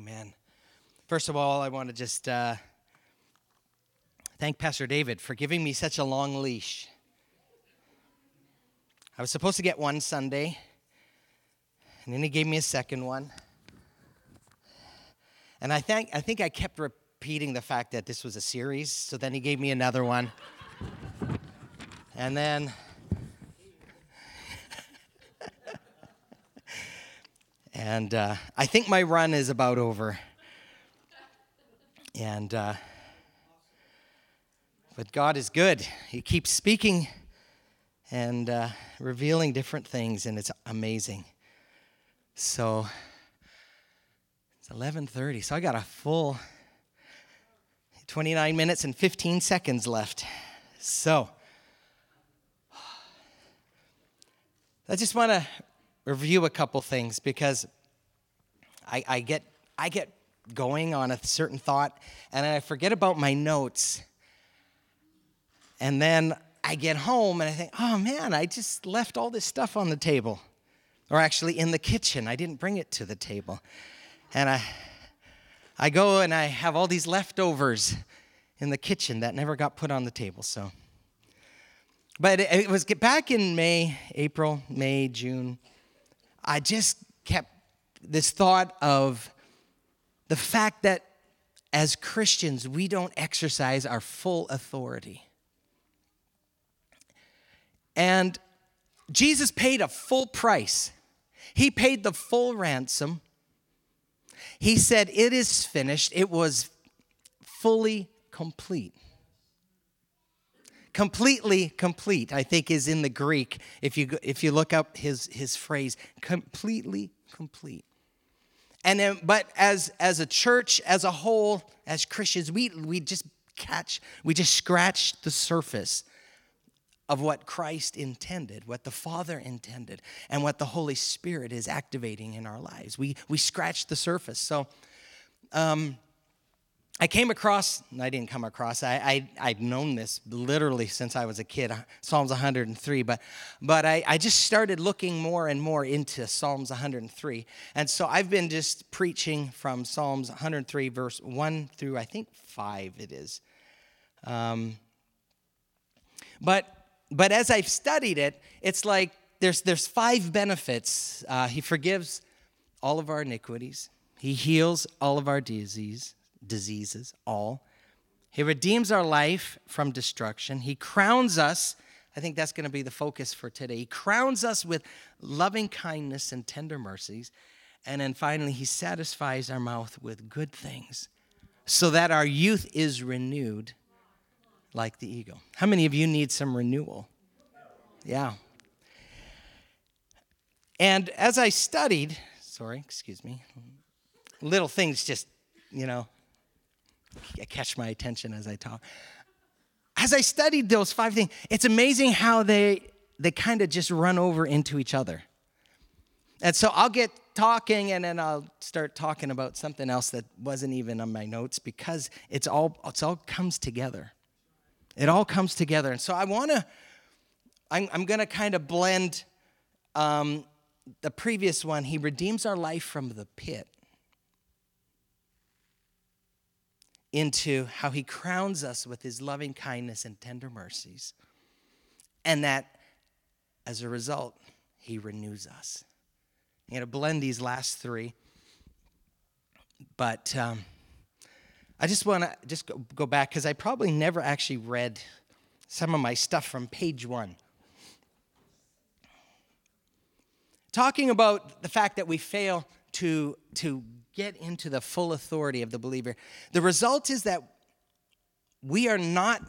Amen. First of all, I want to just uh, thank Pastor David for giving me such a long leash. I was supposed to get one Sunday, and then he gave me a second one. And I think, I think I kept repeating the fact that this was a series, so then he gave me another one. And then and uh, I think my run is about over. And uh, but God is good. He keeps speaking and uh, revealing different things, and it's amazing. So it's 11:30. So I got a full 29 minutes and 15 seconds left. So I just want to review a couple things because I, I get I get going on a certain thought and I forget about my notes. And then I get home and I think, oh man, I just left all this stuff on the table. Or actually in the kitchen. I didn't bring it to the table. And I I go and I have all these leftovers in the kitchen that never got put on the table. So but it, was back in May, April, May, June. I just kept this thought of the fact that as Christians, we don't exercise our full authority. And Jesus paid a full price, He paid the full ransom. He said, It is finished. It was fully complete. Completely complete, I think, is in the Greek. If you, if you look up his, his phrase, completely complete. And then, but as, as a church, as a whole, as Christians, we, we just catch, we just scratch the surface of what Christ intended, what the Father intended, and what the Holy Spirit is activating in our lives. We, we scratch the surface. So, um, I came across, I didn't come across, I, I, would known this literally since I was a kid, Psalms 103, but, but I, I just started looking more and more into Psalms 103. And so I've been just preaching from Psalms 103, verse 1 through I think 5 it is. Um, but, but as I've studied it, it's like there's, there's five benefits. Uh, he forgives all of our iniquities, He heals all of our disease diseases, all. He redeems our life from destruction. He crowns us. I think that's going to be the focus for today. He crowns us with loving kindness and tender mercies. And then finally, He satisfies our mouth with good things so that our youth is renewed like the eagle. How many of you need some renewal? Yeah. And as I studied, sorry, excuse me, little things just, you know, catch my attention as I talk. As I studied those five things, it's amazing how they they kind of just run over into each other. And so I'll get talking and then I'll start talking about something else that wasn't even on my notes because it's all it's all comes together. It all comes together. And so I want to I'm, I'm going to kind of blend um, the previous one. He redeems our life from the pit. Into how he crowns us with his loving kindness and tender mercies. And that as a result, he renews us. I'm going to blend these last three. But um, I just want to just go, go back because I probably never actually read some of my stuff from page one. Talking about the fact that we fail to, to get into the full authority of the believer. The result is that we are not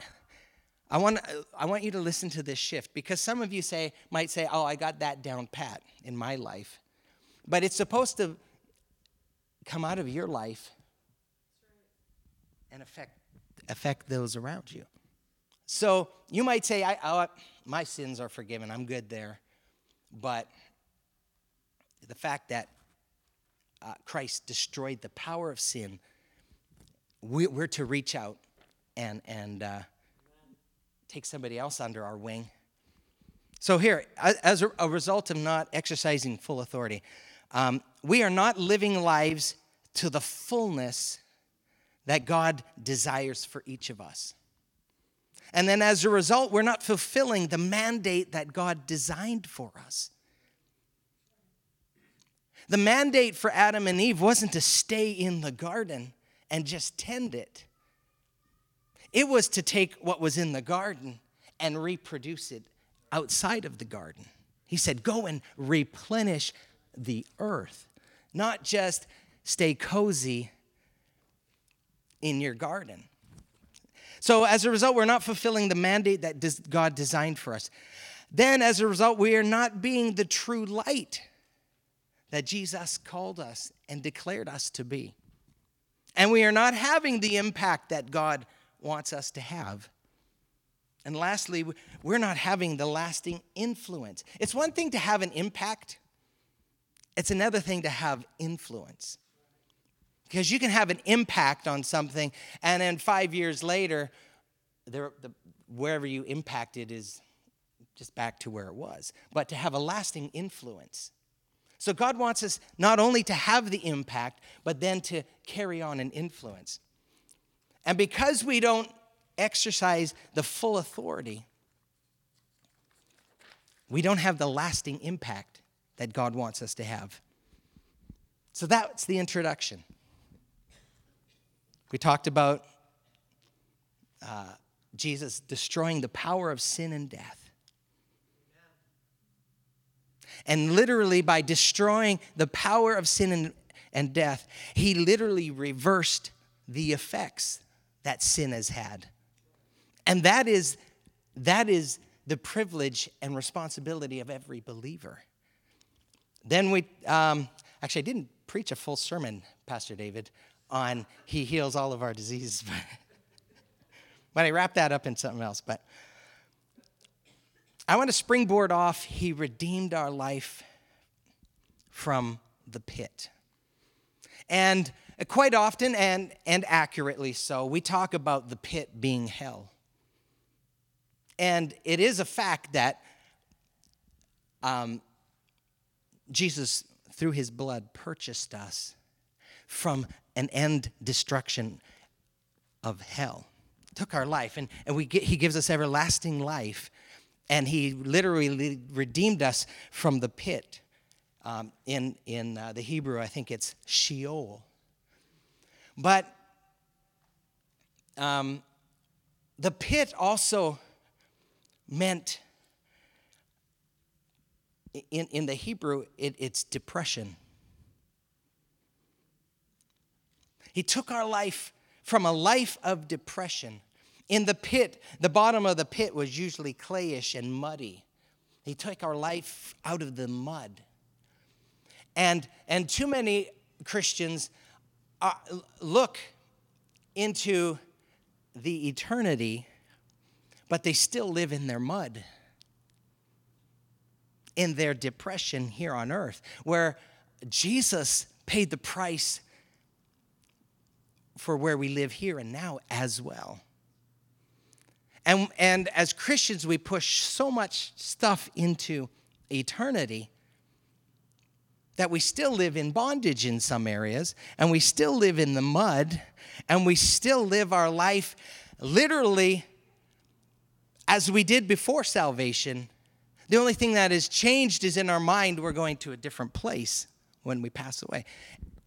I want, I want you to listen to this shift because some of you say might say, "Oh, I got that down pat in my life." But it's supposed to come out of your life and affect affect those around you. So, you might say, I, oh, my sins are forgiven. I'm good there." But the fact that uh, Christ destroyed the power of sin, we, are to reach out and, and uh, take somebody else under our wing. So, here, as a result of not exercising full authority, um, we are not living lives to the fullness that God desires for each of us. And then as a result, we're not fulfilling the mandate that God designed for us. The mandate for Adam and Eve wasn't to stay in the garden and just tend it, it was to take what was in the garden and reproduce it outside of the garden. He said, Go and replenish the earth, not just stay cozy in your garden. So, as a result, we're not fulfilling the mandate that God designed for us. Then, as a result, we are not being the true light that Jesus called us and declared us to be. And we are not having the impact that God wants us to have. And lastly, we're not having the lasting influence. It's one thing to have an impact, it's another thing to have influence. Because you can have an impact on something, and then five years later, the, wherever you impacted is just back to where it was. But to have a lasting influence. So God wants us not only to have the impact, but then to carry on an influence. And because we don't exercise the full authority, we don't have the lasting impact that God wants us to have. So that's the introduction. We talked about uh, Jesus destroying the power of sin and death. And literally, by destroying the power of sin and, and death, he literally reversed the effects that sin has had. And that is, that is the privilege and responsibility of every believer. Then we, um, actually, I didn't preach a full sermon, Pastor David, on He heals all of our diseases. but I wrapped that up in something else. But I want to springboard off He redeemed our life from the pit. And quite often, and, and accurately so, we talk about the pit being hell. And it is a fact that um, Jesus, through his blood, purchased us from an end destruction of hell. Took our life, and, and we get, he gives us everlasting life. And he literally redeemed us from the pit. Um, in in uh, the Hebrew, I think it's Sheol. But um, the pit also meant, in, in the Hebrew, it, it's depression. He took our life from a life of depression. In the pit, the bottom of the pit was usually clayish and muddy. He took our life out of the mud. And, and too many Christians uh, look into the eternity, but they still live in their mud, in their depression here on earth, where Jesus paid the price for where we live here and now as well. And, and as Christians, we push so much stuff into eternity that we still live in bondage in some areas, and we still live in the mud, and we still live our life literally as we did before salvation. The only thing that has changed is in our mind, we're going to a different place when we pass away.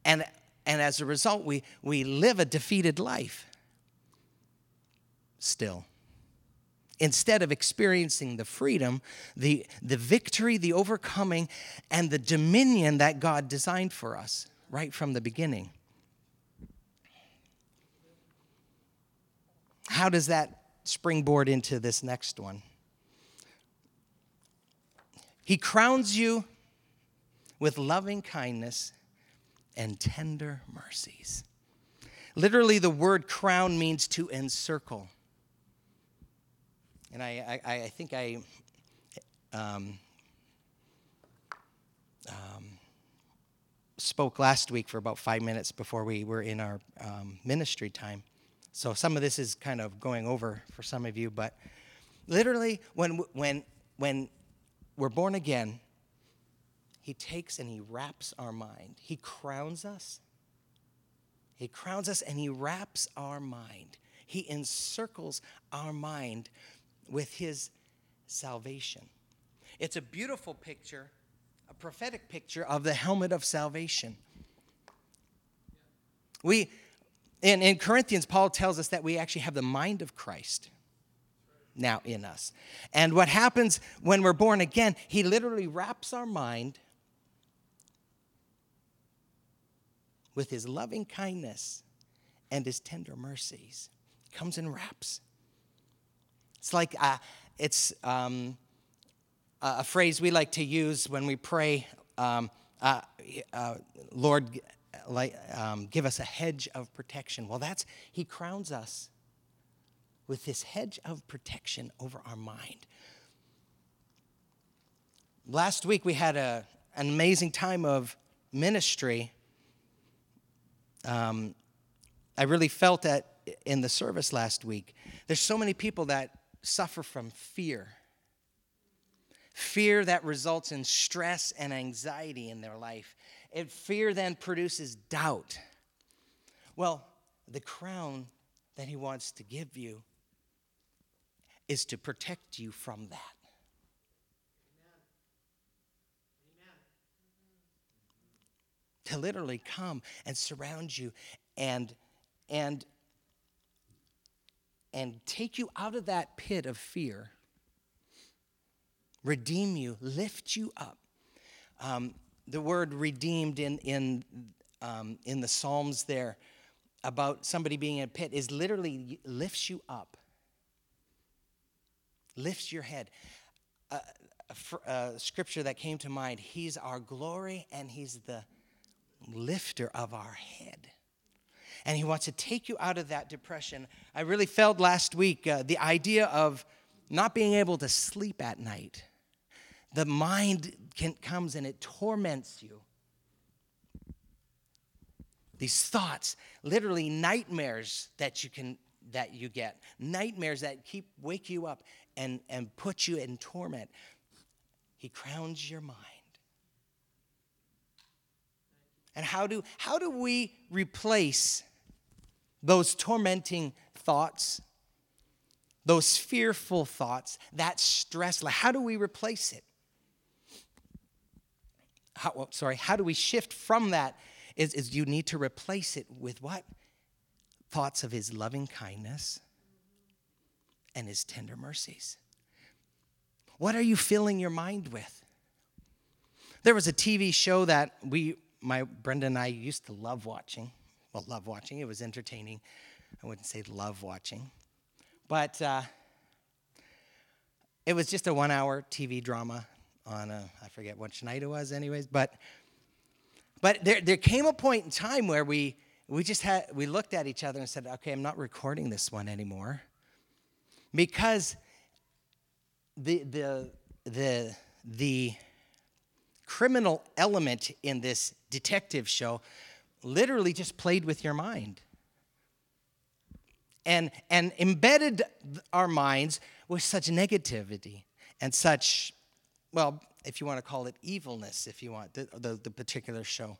And and as a result, we, we live a defeated life still. Instead of experiencing the freedom, the, the victory, the overcoming, and the dominion that God designed for us right from the beginning. How does that springboard into this next one? He crowns you with loving kindness and tender mercies. Literally, the word crown means to encircle. And I, I, I think I um, um, spoke last week for about five minutes before we were in our um, ministry time. So some of this is kind of going over for some of you, but literally, when, when, when we're born again, he takes and he wraps our mind. He crowns us He crowns us and he wraps our mind. He encircles our mind with his salvation. It's a beautiful picture, a prophetic picture of the helmet of salvation. We, in, in Corinthians, Paul tells us that we actually have the mind of Christ now in us. And what happens when we're born again, he literally wraps our mind with his loving kindness and his tender mercies. Comes and wraps. It's like uh, it's um, a phrase we like to use when we pray, um, uh, uh, Lord, like, um, give us a hedge of protection. Well, that's, He crowns us with this hedge of protection over our mind. Last week we had a, an amazing time of ministry. Um, I really felt that in the service last week. There's so many people that suffer from fear. Fear that results in stress and anxiety in their life. And fear then produces doubt. Well, the crown that he wants to give you is to protect you from that. to literally come and surround you and and and take you out of that pit of fear redeem you lift you up um, the word redeemed in in um, in the psalms there about somebody being in a pit is literally lifts you up lifts your head a, a, a scripture that came to mind he's our glory and he's the lifter of our head. And He wants to take you out of that depression. I really felt last week uh, the idea of not being able to sleep at night. The mind can, comes and it torments you. These thoughts, literally nightmares that you can that you get, nightmares that keep wake you up and, and put you in torment. He crowns your mind and how do, how do we replace those tormenting thoughts, those fearful thoughts, that stress? How do we replace it? How, well, sorry, how do we shift from that? Is, is you need to replace it with what? Thoughts of his loving kindness and his tender mercies. What are you filling your mind with? There was a TV show that we my Brenda and I used to love watching. Well, love watching. It was entertaining. I wouldn't say love watching, but uh, it was just a one-hour TV drama on a I forget which night it was, anyways. But but there there came a point in time where we we just had we looked at each other and said, okay, I'm not recording this one anymore because the the the the criminal element in this detective show literally just played with your mind and, and embedded our minds with such negativity and such, well, if you want to call it evilness, if you want, the, the, the particular show.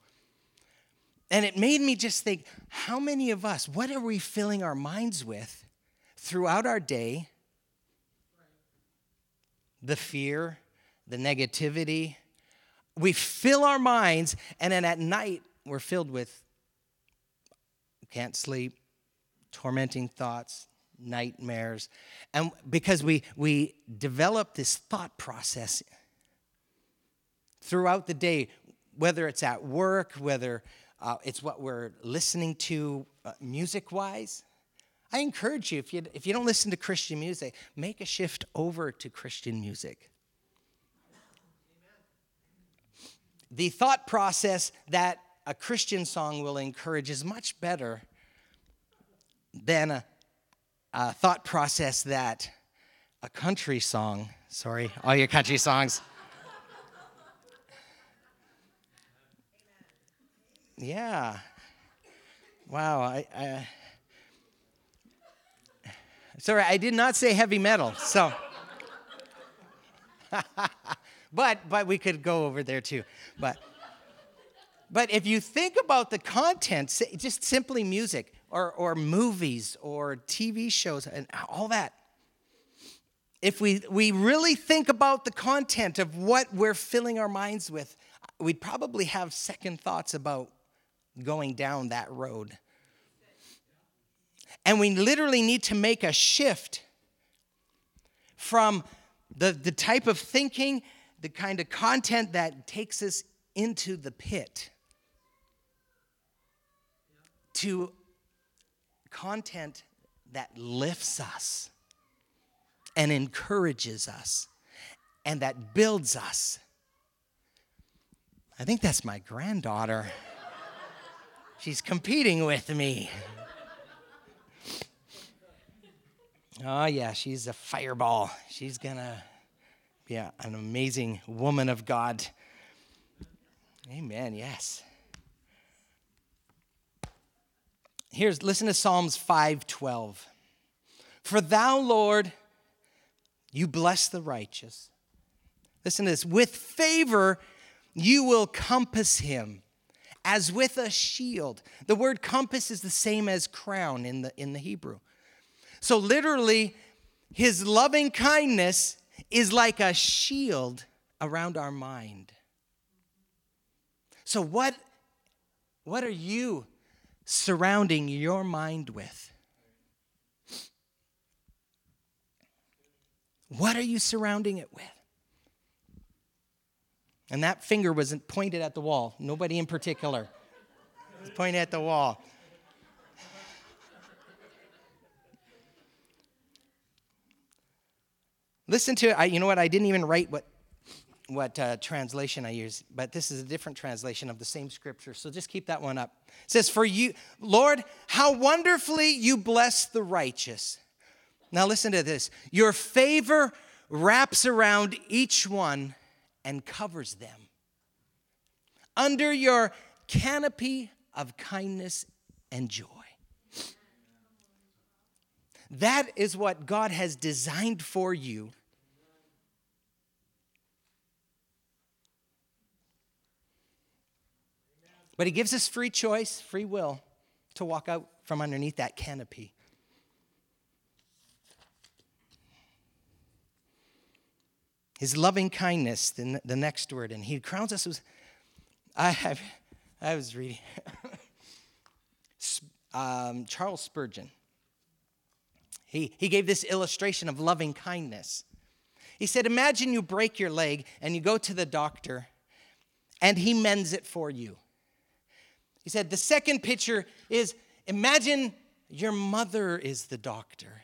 And it made me just think how many of us, what are we filling our minds with throughout our day? The fear, the negativity, we fill our minds, and then at night, we're filled with can't sleep, tormenting thoughts, nightmares. And because we, we develop this thought process throughout the day, whether it's at work, whether uh, it's what we're listening to uh, music wise. I encourage you if, you, if you don't listen to Christian music, make a shift over to Christian music. the thought process that a Christian song will encourage is much better than a, a thought process that a country song, sorry, all your country songs. Yeah. Wow. I, I, sorry, I did not say heavy metal. So, but but we could go over there too. But but if you think about the content, just simply music or, or movies or TV shows and all that, if we, we really think about the content of what we're filling our minds with, we'd probably have second thoughts about going down that road. And we literally need to make a shift from the, the type of thinking, the kind of content that takes us into the pit to content that lifts us and encourages us and that builds us. I think that's my granddaughter. She's competing with me. Oh, yeah, she's a fireball. She's gonna be an amazing woman of God. Amen, yes. Here's listen to Psalms 5:12. For thou, Lord, you bless the righteous. Listen to this. With favor you will compass him as with a shield. The word compass is the same as crown in the, in the Hebrew. So, literally, his loving kindness is like a shield around our mind. So, what, what are you surrounding your mind with? What are you surrounding it with? And that finger wasn't pointed at the wall, nobody in particular. It was pointed at the wall. Listen to it. you know what? I didn't even write what what uh, translation I use, but this is a different translation of the same scripture. So just keep that one up. It says, For you, Lord, how wonderfully you bless the righteous. Now listen to this. Your favor wraps around each one and covers them. Under your canopy of kindness and joy. That is what God has designed for you But he gives us free choice, free will to walk out from underneath that canopy. His loving kindness, the, the next word, and he crowns us with. I, have, I was reading um, Charles Spurgeon. He, he gave this illustration of loving kindness. He said, Imagine you break your leg and you go to the doctor and he mends it for you. He said, the second picture is imagine your mother is the doctor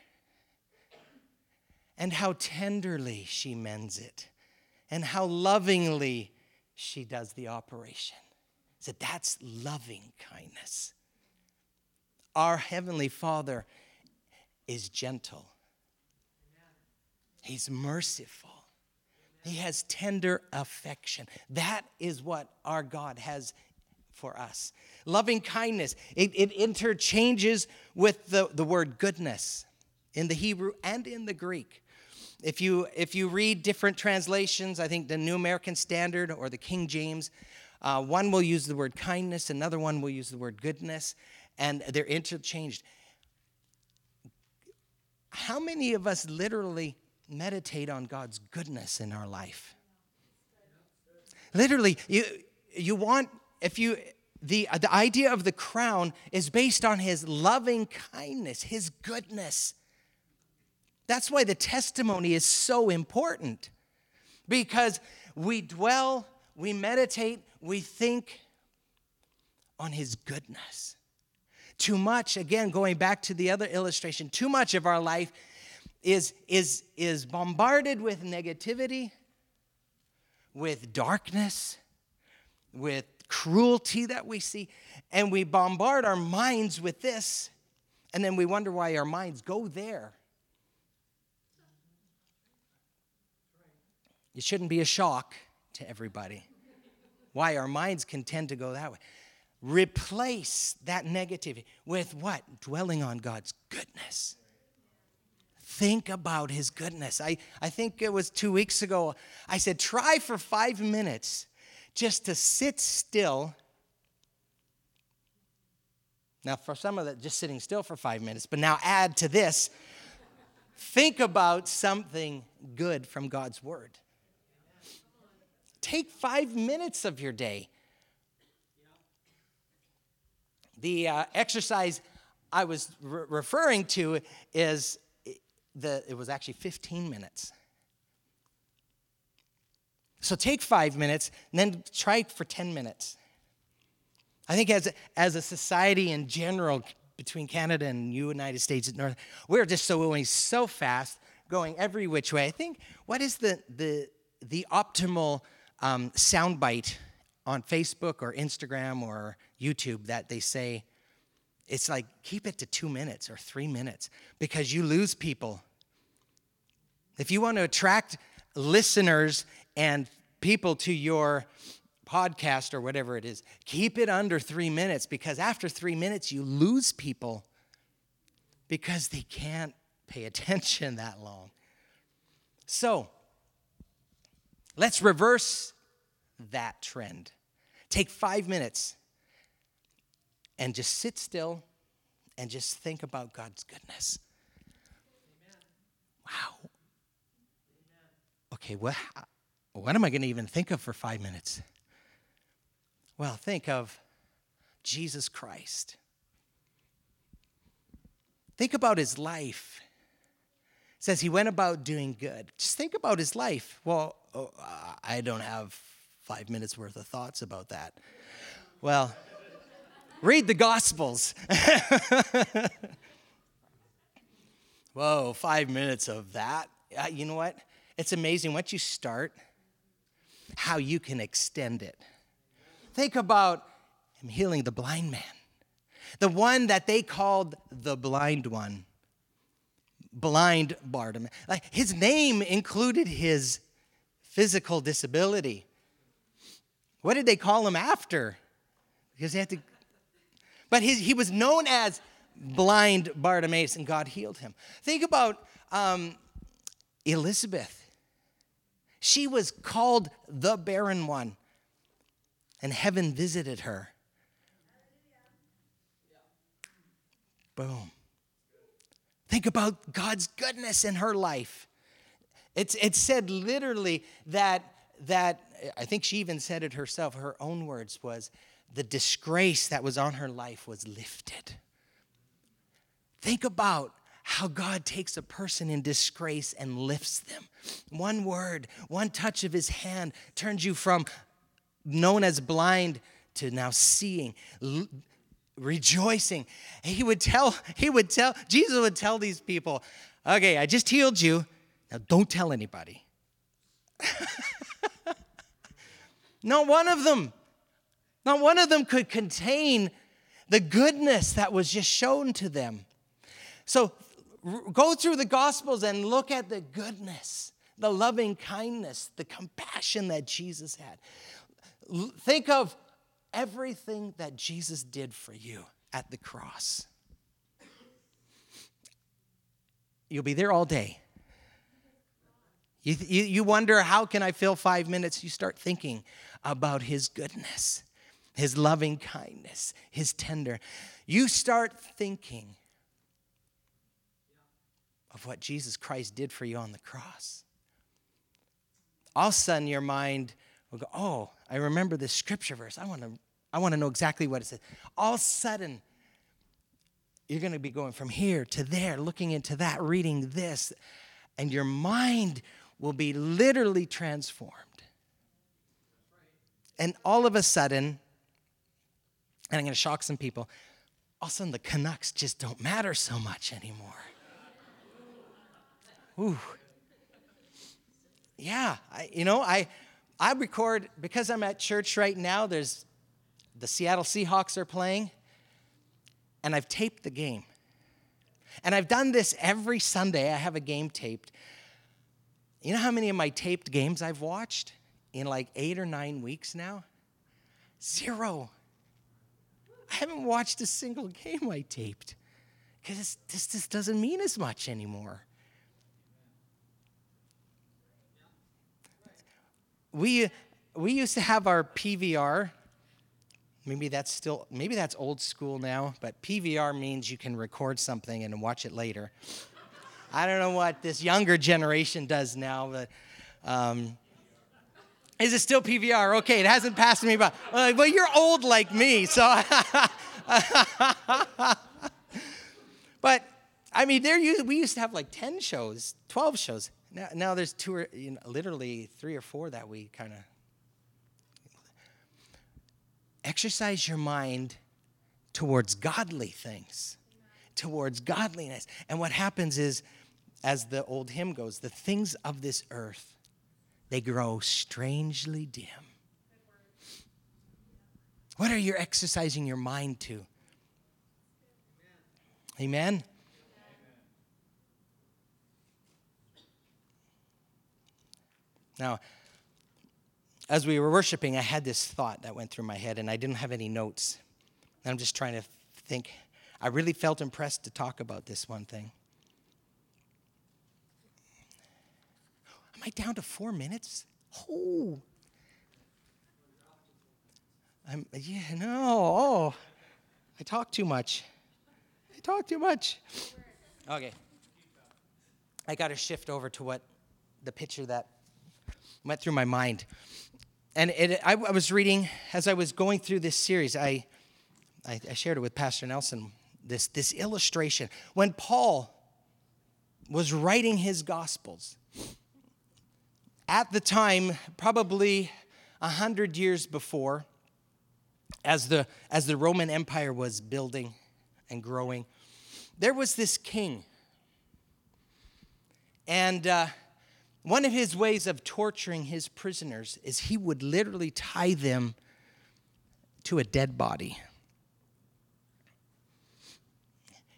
and how tenderly she mends it and how lovingly she does the operation. He said, that's loving kindness. Our Heavenly Father is gentle, He's merciful. He has tender affection. That is what our God has for us. Loving kindness, it, it interchanges with the, the word goodness in the Hebrew and in the Greek. If you, if you read different translations, I think the New American Standard or the King James, uh, one will use the word kindness, another one will use the word goodness, and they're interchanged. How many of us literally meditate on God's goodness in our life? Literally, you, you want if you the, the idea of the crown is based on his loving kindness, his goodness. That's why the testimony is so important because we dwell, we meditate, we think on his goodness. Too much, again, going back to the other illustration, too much of our life is, is, is bombarded with negativity, with darkness, with cruelty that we see, and we bombard our minds with this, and then we wonder why our minds go there. It shouldn't be a shock to everybody why our minds can tend to go that way. Replace that negativity with what? Dwelling on God's goodness. Think about his goodness. I, I think it was two weeks ago, I said, try for five minutes just to sit still Now, for some of that, just sitting still for five minutes, but now add to this think about something good from God's word. Take five minutes of your day. The uh, exercise I was re- referring to is the, it was actually 15 minutes. So take five minutes and then try for 10 minutes. I think as, as a society in general, between Canada and the United States and North, we're just so going so fast, going every which way. I think what is the the the optimal um, soundbite on Facebook or Instagram or YouTube that they say it's like keep it to two minutes or three minutes because you lose people. If you want to attract listeners and people to your podcast or whatever it is, keep it under three minutes because after three minutes, you lose people because they can't pay attention that long. So, let's reverse that trend. Take five minutes and just sit still and just think about God's goodness. Wow. Okay, what, what am I going to even think of for five minutes? Well, think of Jesus Christ. Think about his life. It says he went about doing good. Just think about his life. Well, oh, I don't have five minutes worth of thoughts about that. Well, read the Gospels. Whoa, five minutes of that. Uh, you know what? It's amazing once you start how you can extend it. Think about him healing the blind man, the one that they called the blind one, blind Bartimaeus. Like his name included his physical disability. What did they call him after? Because they had to, but his, he was known as blind Bartimaeus, and God healed him. Think about um, Elizabeth. She was called the barren one, and heaven visited her. Boom. Think about God's goodness in her life. It's, it's said literally that, that, I think she even said it herself, her own words was, the disgrace that was on her life was lifted. Think about how God takes a person in disgrace and lifts them. One word, one touch of his hand turns you from known as blind to now seeing, rejoicing. He would tell, he would tell, Jesus would tell these people, okay, I just healed you. Now don't tell anybody. not one of them, not one of them could contain the goodness that was just shown to them. So go through the Gospels and look at the goodness, the loving kindness, the compassion that Jesus had. Think of everything that Jesus did for you at the cross. You'll be there all day. You, you, you wonder, how can I fill five minutes? You start thinking about his goodness, his loving kindness, his tender. You start thinking of what Jesus Christ did for you on the cross. All of a sudden, your mind will go, Oh, I remember this scripture verse. I want to, I want to know exactly what it says. All of a sudden, you're going to be going from here to there, looking into that, reading this, and your mind will be literally transformed. And all of a sudden, and I'm going to shock some people, all of a sudden the Canucks just don't matter so much anymore. Ooh. Yeah, I, you know, I, I record, because I'm at church right now, there's the Seattle Seahawks are playing, and I've taped the game. And I've done this every Sunday. I have a game taped. You know how many of my taped games I've watched in like eight or nine weeks now? Zero. I haven't watched a single game I taped because this just doesn't mean as much anymore. We, we used to have our PVR, Maybe that's still maybe that's old school now, but PVR means you can record something and watch it later. I don't know what this younger generation does now, but um, is it still PVR? Okay, it hasn't passed me by. Uh, well, you're old like me, so. but I mean, there we used to have like ten shows, twelve shows. Now, now there's two, or, you know, literally three or four that we kind of exercise your mind towards godly things, towards godliness. And what happens is, as the old hymn goes, the things of this earth, they grow strangely dim. What are you exercising your mind to? Amen? Now, as we were worshiping, I had this thought that went through my head, and I didn't have any notes. And I'm just trying to think. I really felt impressed to talk about this one thing. Am I down to four minutes? Oh. I'm, yeah, no. Oh, I talk too much. I talk too much. Okay. I got to shift over to what the picture that went through my mind and it, I, I, was reading as I was going through this series. I, I, I shared it with Pastor Nelson. This this illustration when Paul was writing his gospels at the time, probably a hundred years before, as the as the Roman Empire was building and growing, there was this king, and. Uh, one of his ways of torturing his prisoners is he would literally tie them to a dead body.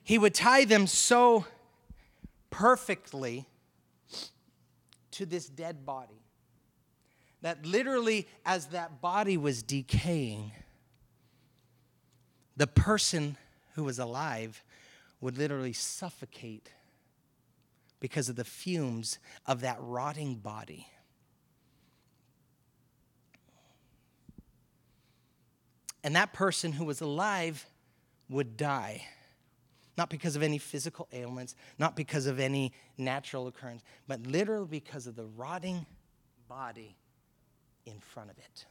He would tie them so perfectly to this dead body that literally, as that body was decaying, the person who was alive would literally suffocate because of the fumes of that rotting body. And that person who was alive would die. Not because of any physical ailments, not because of any natural occurrence, but literally because of the rotting body in front of it.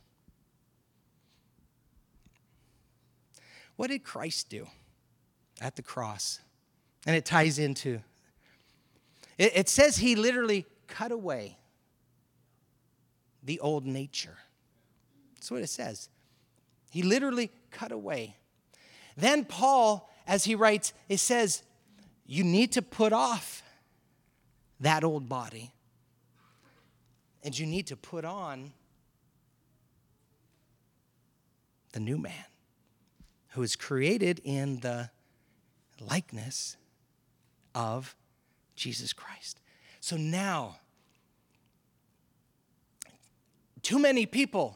What did Christ do at the cross? And it ties into it, it says he literally cut away the old nature. That's what it says. He literally cut away. Then Paul, as he writes, it says, you need to put off that old body and you need to put on the new man who is created in the likeness of Jesus Christ. So now, too many people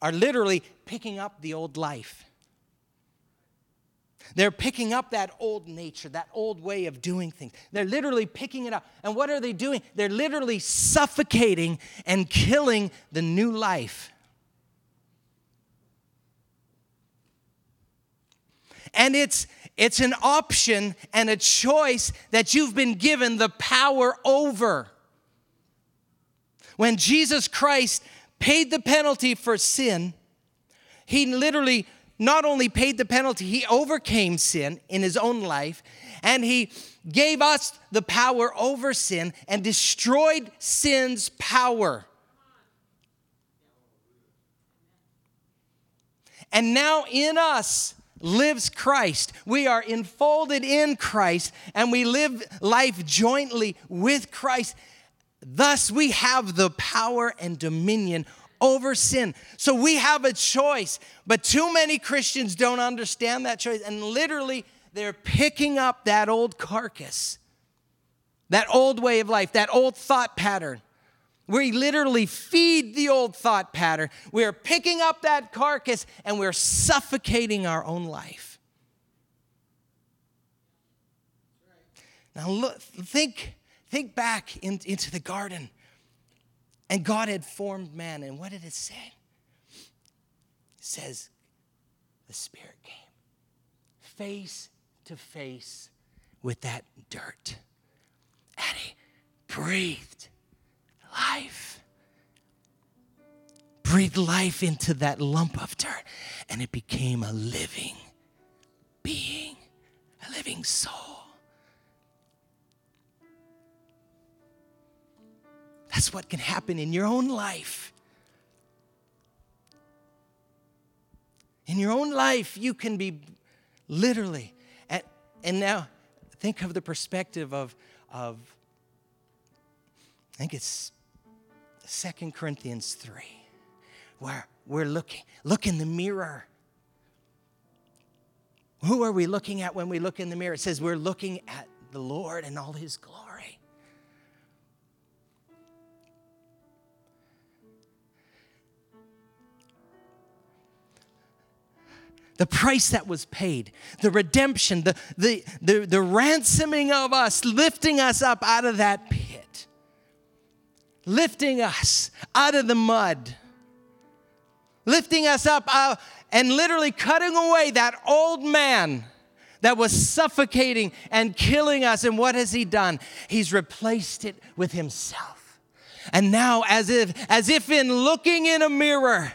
are literally picking up the old life. They're picking up that old nature, that old way of doing things. They're literally picking it up. And what are they doing? They're literally suffocating and killing the new life. And it's it's an option and a choice that you've been given the power over. When Jesus Christ paid the penalty for sin, he literally not only paid the penalty, he overcame sin in his own life, and he gave us the power over sin and destroyed sin's power. And now in us, lives Christ. We are enfolded in Christ and we live life jointly with Christ. Thus, we have the power and dominion over sin. So we have a choice, but too many Christians don't understand that choice. And literally, they're picking up that old carcass, that old way of life, that old thought pattern. We literally feed the old thought pattern. We're picking up that carcass and we're suffocating our own life. Now look, think, think back in, into the garden. And God had formed man. And what did it say? It says, the Spirit came face to face with that dirt. And He breathed life. Breathed life into that lump of dirt, and it became a living being, a living soul. That's what can happen in your own life. In your own life, you can be literally, and, and now think of the perspective of, of I think it's Second Corinthians 3, where we're looking, look in the mirror. Who are we looking at when we look in the mirror? It says we're looking at the Lord and all his glory. the price that was paid, the redemption, the, the, the, the, ransoming of us, lifting us up out of that pit, lifting us out of the mud, lifting us up out, and literally cutting away that old man that was suffocating and killing us. And what has he done? He's replaced it with himself. And now, as if, as if in looking in a mirror,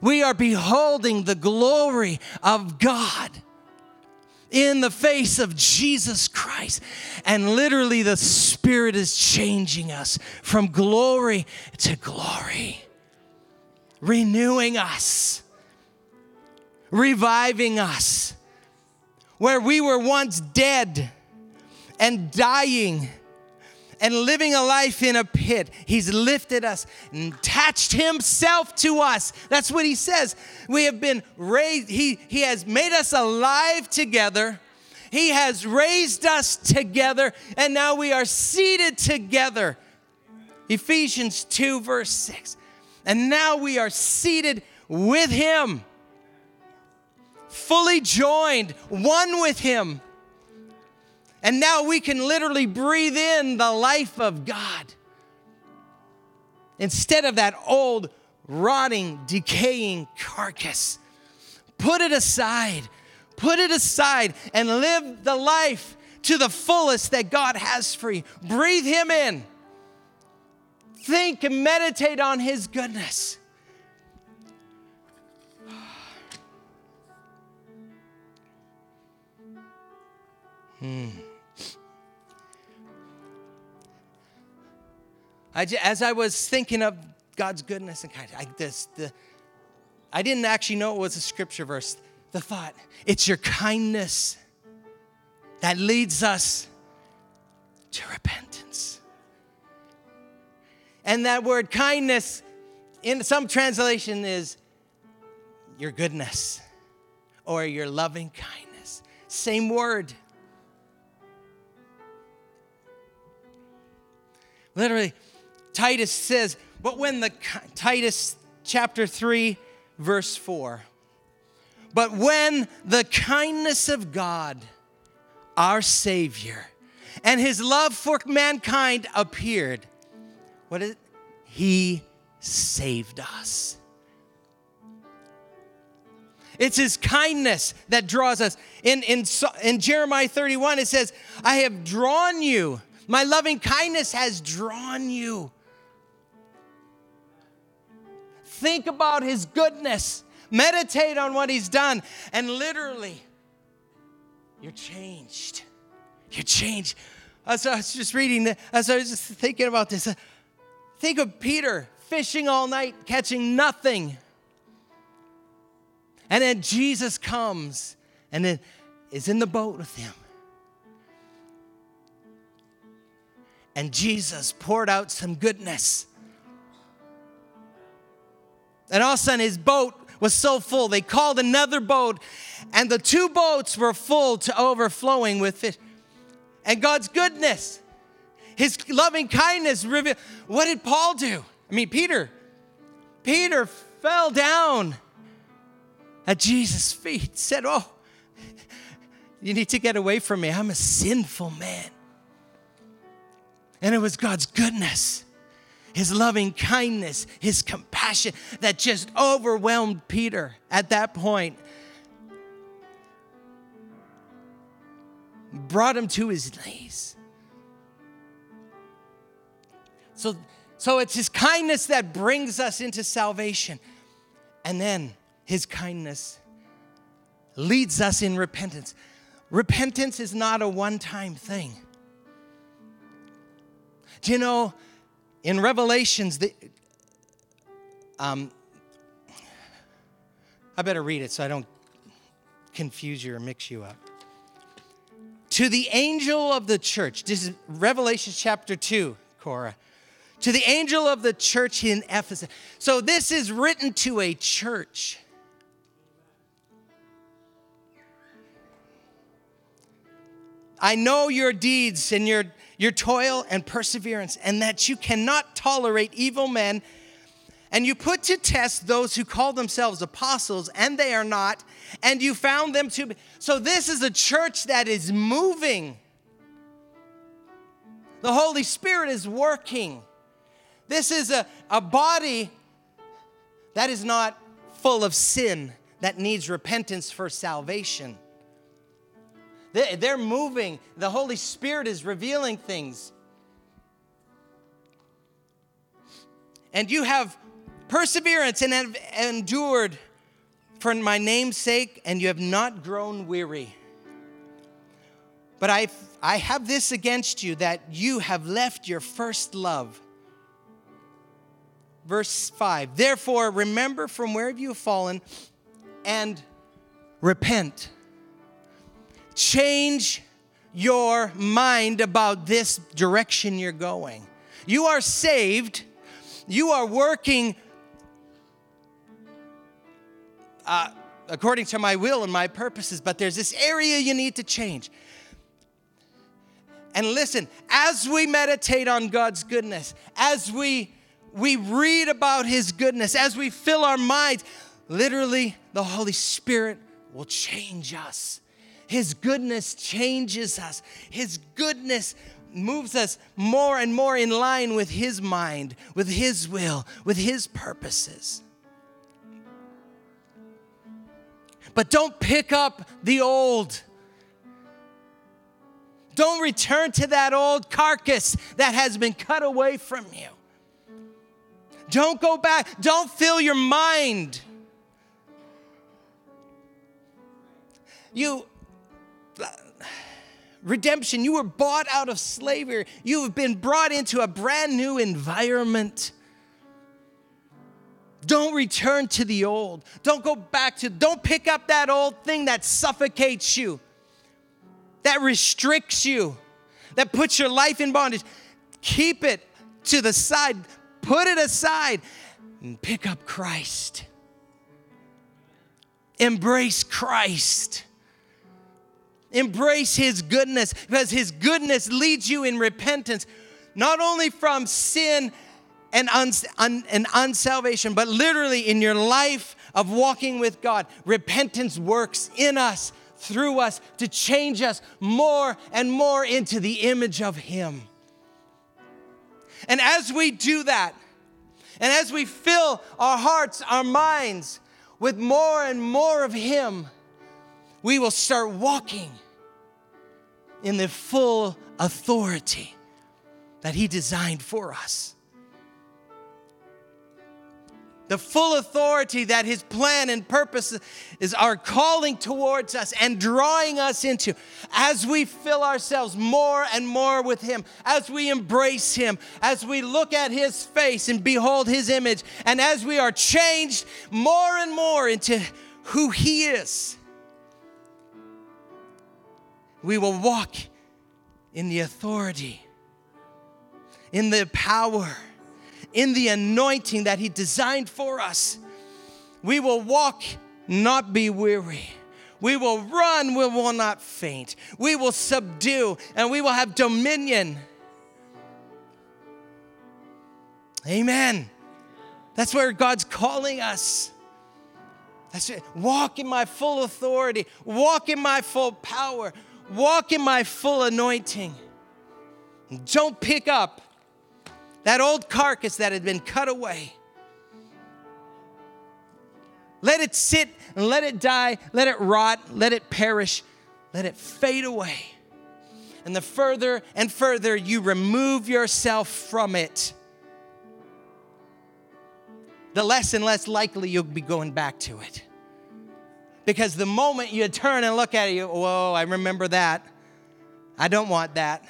we are beholding the glory of God in the face of Jesus Christ. And literally, the Spirit is changing us from glory to glory, renewing us, reviving us. Where we were once dead and dying and living a life in a pit. He's lifted us and attached himself to us. That's what he says. We have been raised, he, he has made us alive together. He has raised us together, and now we are seated together. Ephesians 2, verse 6. And now we are seated with him, fully joined, one with him and now we can literally breathe in the life of God. Instead of that old, rotting, decaying carcass. Put it aside. Put it aside and live the life to the fullest that God has for you. Breathe Him in. Think and meditate on His goodness. Hmm. I, as I was thinking of God's goodness and kindness, I, this, the, I didn't actually know it was a scripture verse. The thought, it's your kindness that leads us to repentance. And that word kindness in some translation is your goodness or your loving kindness. Same word. Literally, Titus says, but when the Titus chapter 3 verse 4. But when the kindness of God, our savior, and his love for mankind appeared, what is it? He saved us. It's his kindness that draws us. In, in, in Jeremiah 31, it says, I have drawn you. My loving kindness has drawn you. Think about his goodness. Meditate on what he's done. And literally, you're changed. You're changed. As I was just reading, as I was just thinking about this, think of Peter fishing all night, catching nothing. And then Jesus comes and then is in the boat with him. And Jesus poured out some goodness and all of a sudden, his boat was so full. They called another boat, and the two boats were full to overflowing with fish. And God's goodness, his loving kindness revealed. What did Paul do? I mean, Peter. Peter fell down at Jesus' feet, said, Oh, you need to get away from me. I'm a sinful man. And it was God's goodness his loving kindness, his compassion that just overwhelmed Peter at that point. Brought him to his knees. So, so it's his kindness that brings us into salvation. And then his kindness leads us in repentance. Repentance is not a one time thing. Do you know? In Revelations, the, um, I better read it so I don't confuse you or mix you up. To the angel of the church, this is Revelation chapter 2, Cora. To the angel of the church in Ephesus. So this is written to a church. I know your deeds and your, your toil and perseverance, and that you cannot tolerate evil men and you put to test those who call themselves apostles, and they are not, and you found them to be. So, this is a church that is moving. The Holy Spirit is working. This is a, a body that is not full of sin, that needs repentance for salvation. They're moving. The Holy Spirit is revealing things. And you have perseverance and have endured for my name's sake, and you have not grown weary. But I, I have this against you that you have left your first love. Verse 5 Therefore, remember from where you have fallen and repent. Change your mind about this direction you're going. You are saved, you are working uh, according to my will and my purposes, but there's this area you need to change. And listen, as we meditate on God's goodness, as we we read about his goodness, as we fill our minds, literally the Holy Spirit will change us. His goodness changes us. His goodness moves us more and more in line with his mind, with his will, with his purposes. But don't pick up the old. Don't return to that old carcass that has been cut away from you. Don't go back. Don't fill your mind. You, redemption, you were bought out of slavery. You have been brought into a brand new environment. Don't return to the old. Don't go back to, don't pick up that old thing that suffocates you, that restricts you, that puts your life in bondage. Keep it to the side, put it aside, and pick up Christ. Embrace Christ. Embrace His goodness because His goodness leads you in repentance, not only from sin and, un, and unsalvation, but literally in your life of walking with God, repentance works in us, through us, to change us more and more into the image of Him. And as we do that, and as we fill our hearts, our minds with more and more of Him, we will start walking in the full authority that He designed for us. The full authority that his plan and purpose is are calling towards us and drawing us into. As we fill ourselves more and more with him as we embrace him as we look at his face and behold his image and as we are changed more and more into who he is we will walk in the authority in the power in the anointing that He designed for us. We will walk, not be weary. We will run, we will not faint. We will subdue, and we will have dominion. Amen. That's where God's calling us. That's it. Walk in my full authority, walk in my full power, walk in my full anointing. Don't pick up that old carcass that had been cut away. Let it sit and let it die, let it rot, let it perish, let it fade away. and the further and further you remove yourself from it, the less and less likely you'll be going back to it. Because the moment you turn and look at it, you, whoa, I remember that. I don't want that.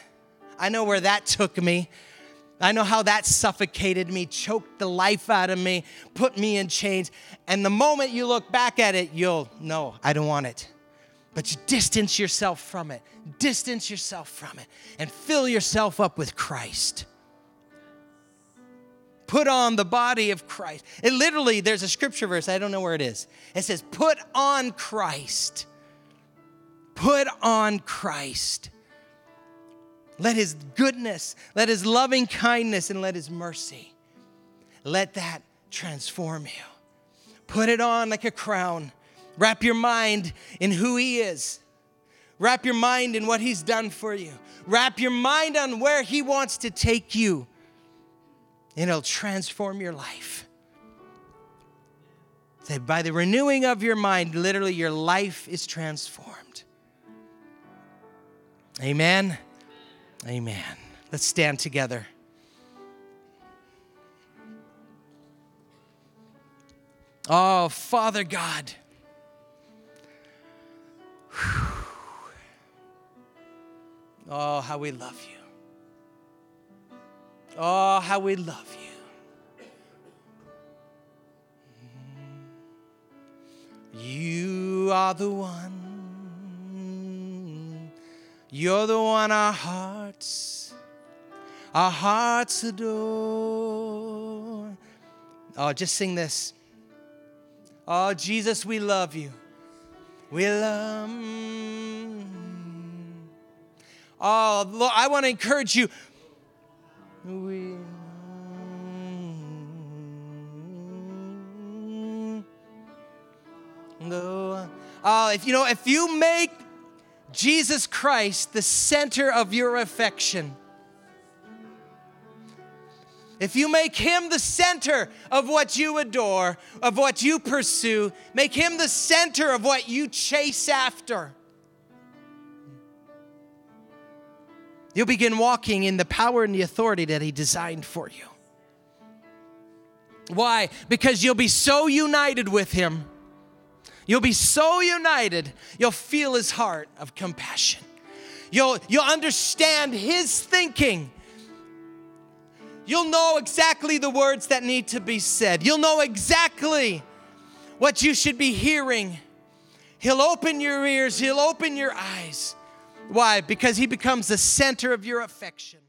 I know where that took me. I know how that suffocated me, choked the life out of me, put me in chains. And the moment you look back at it, you'll know, I don't want it. But you distance yourself from it, distance yourself from it, and fill yourself up with Christ. Put on the body of Christ. It literally, there's a scripture verse, I don't know where it is. It says, Put on Christ. Put on Christ. Let his goodness, let his loving kindness, and let his mercy, let that transform you. Put it on like a crown. Wrap your mind in who he is. Wrap your mind in what he's done for you. Wrap your mind on where he wants to take you. And it'll transform your life. That by the renewing of your mind, literally your life is transformed. Amen. Amen. Let's stand together. Oh, Father God. Oh, how we love you. Oh, how we love you. You are the one you're the one our hearts, our hearts adore. Oh, just sing this. Oh, Jesus, we love you. We love. Oh, Lord, I want to encourage you. We. Oh, if you know, if you make Jesus Christ the center of your affection, if you make him the center of what you adore, of what you pursue, make him the center of what you chase after, you'll begin walking in the power and the authority that he designed for you. Why? Because you'll be so united with him You'll be so united, you'll feel his heart of compassion. You'll, you'll understand his thinking. You'll know exactly the words that need to be said. You'll know exactly what you should be hearing. He'll open your ears, he'll open your eyes. Why? Because he becomes the center of your affection.